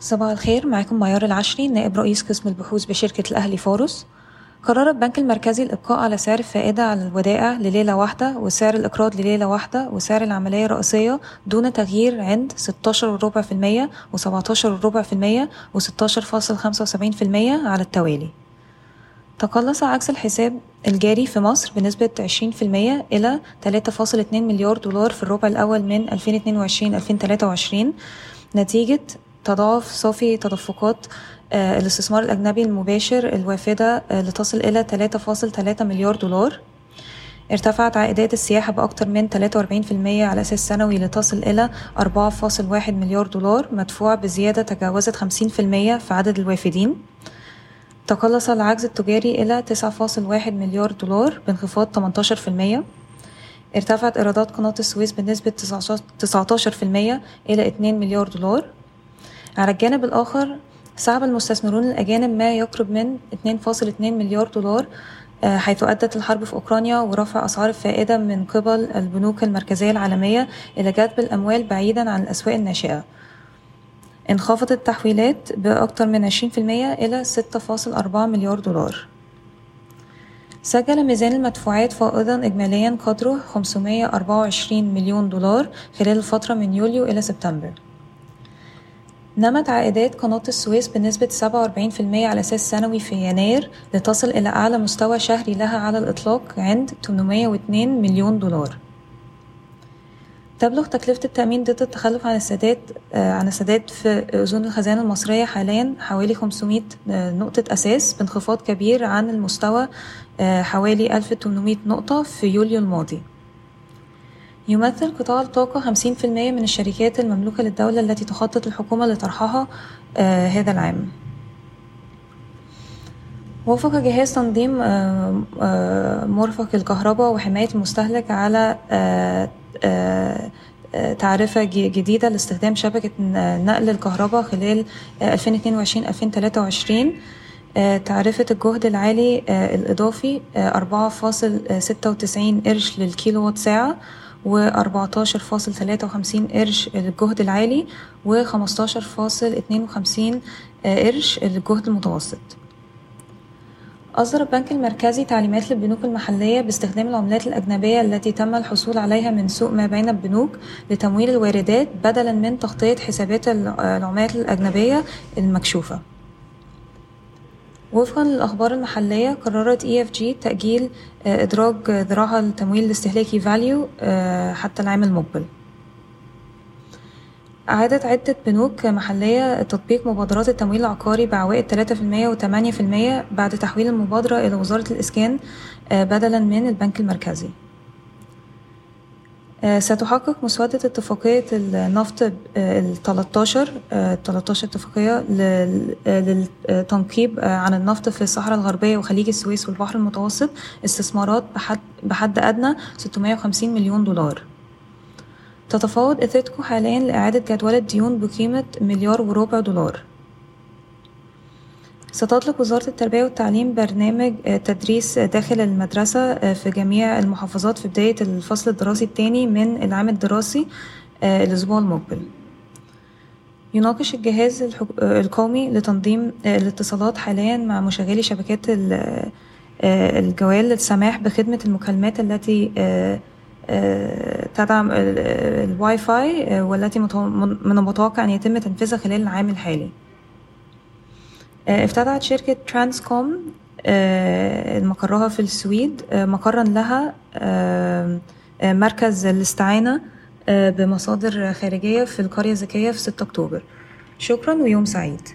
صباح الخير معاكم معيار العشري نائب رئيس قسم البحوث بشركة الأهلي فورس. قرر البنك المركزي الإبقاء على سعر الفائدة على الودائع لليلة واحدة وسعر الإقراض لليلة واحدة وسعر العملية الرئيسية دون تغيير عند 16.4% و17.4% و16.75% على التوالي. تقلص عجز الحساب الجاري في مصر بنسبة 20% إلى 3.2 مليار دولار في الربع الأول من 2022-2023 نتيجة تضاعف صافي تدفقات الاستثمار الأجنبي المباشر الوافدة لتصل إلى 3.3 مليار دولار. ارتفعت عائدات السياحة بأكثر من 43% على أساس سنوي لتصل إلى 4.1 مليار دولار مدفوع بزيادة تجاوزت 50% في عدد الوافدين. تقلص العجز التجاري إلى 9.1 مليار دولار بانخفاض 18% ارتفعت إيرادات قناة السويس بنسبة 19% إلى 2 مليار دولار. على الجانب الآخر سحب المستثمرون الأجانب ما يقرب من 2.2 مليار دولار حيث أدت الحرب في أوكرانيا ورفع أسعار الفائدة من قبل البنوك المركزية العالمية إلى جذب الأموال بعيدا عن الأسواق الناشئة. انخفضت التحويلات بأكثر من 20% إلى 6.4 مليار دولار. سجل ميزان المدفوعات فائضا إجماليا قدره 524 مليون دولار خلال الفترة من يوليو إلى سبتمبر. نمت عائدات قناة السويس بنسبة 47% على أساس سنوي في يناير لتصل إلى أعلى مستوى شهري لها على الإطلاق عند 802 مليون دولار. تبلغ تكلفة التأمين ضد التخلف عن السداد عن السداد في أذون الخزانة المصرية حاليا حوالي 500 نقطة أساس بانخفاض كبير عن المستوى حوالي 1800 نقطة في يوليو الماضي. يمثل قطاع الطاقة 50% من الشركات المملوكة للدولة التي تخطط الحكومة لطرحها هذا العام. وافق جهاز تنظيم مرفق الكهرباء وحماية المستهلك على تعرفة جديدة لاستخدام شبكة نقل الكهرباء خلال 2022-2023 تعرفة الجهد العالي الإضافي 4.96 قرش للكيلو وات ساعة و 14.53 قرش للجهد العالي و 15.52 قرش للجهد المتوسط. أصدر البنك المركزي تعليمات للبنوك المحلية باستخدام العملات الأجنبية التي تم الحصول عليها من سوق ما بين البنوك لتمويل الواردات بدلا من تغطية حسابات العملات الأجنبية المكشوفة. وفقا للأخبار المحلية قررت EFG تأجيل إدراج ذراعها للتمويل الاستهلاكي فاليو حتى العام المقبل. أعادت عدة بنوك محلية تطبيق مبادرات التمويل العقاري بعوائد 3% و8% بعد تحويل المبادرة إلى وزارة الإسكان بدلا من البنك المركزي. ستحقق مسودة اتفاقية النفط ال 13 13 اتفاقية للتنقيب عن النفط في الصحراء الغربية وخليج السويس والبحر المتوسط استثمارات بحد, بحد أدنى 650 مليون دولار. تتفاوض إثيتكو حاليا لإعادة جدولة ديون بقيمة مليار وربع دولار. ستطلق وزارة التربية والتعليم برنامج تدريس داخل المدرسة في جميع المحافظات في بداية الفصل الدراسي الثاني من العام الدراسي الأسبوع المقبل. يناقش الجهاز القومي لتنظيم الاتصالات حاليا مع مشغلي شبكات الجوال للسماح بخدمة المكالمات التي تدعم الواي فاي والتي من المتوقع أن يتم تنفيذها خلال العام الحالي. افتتحت شركة ترانس كوم مقرها في السويد مقرا لها مركز الاستعانة بمصادر خارجية في القرية الذكية في 6 أكتوبر. شكرا ويوم سعيد.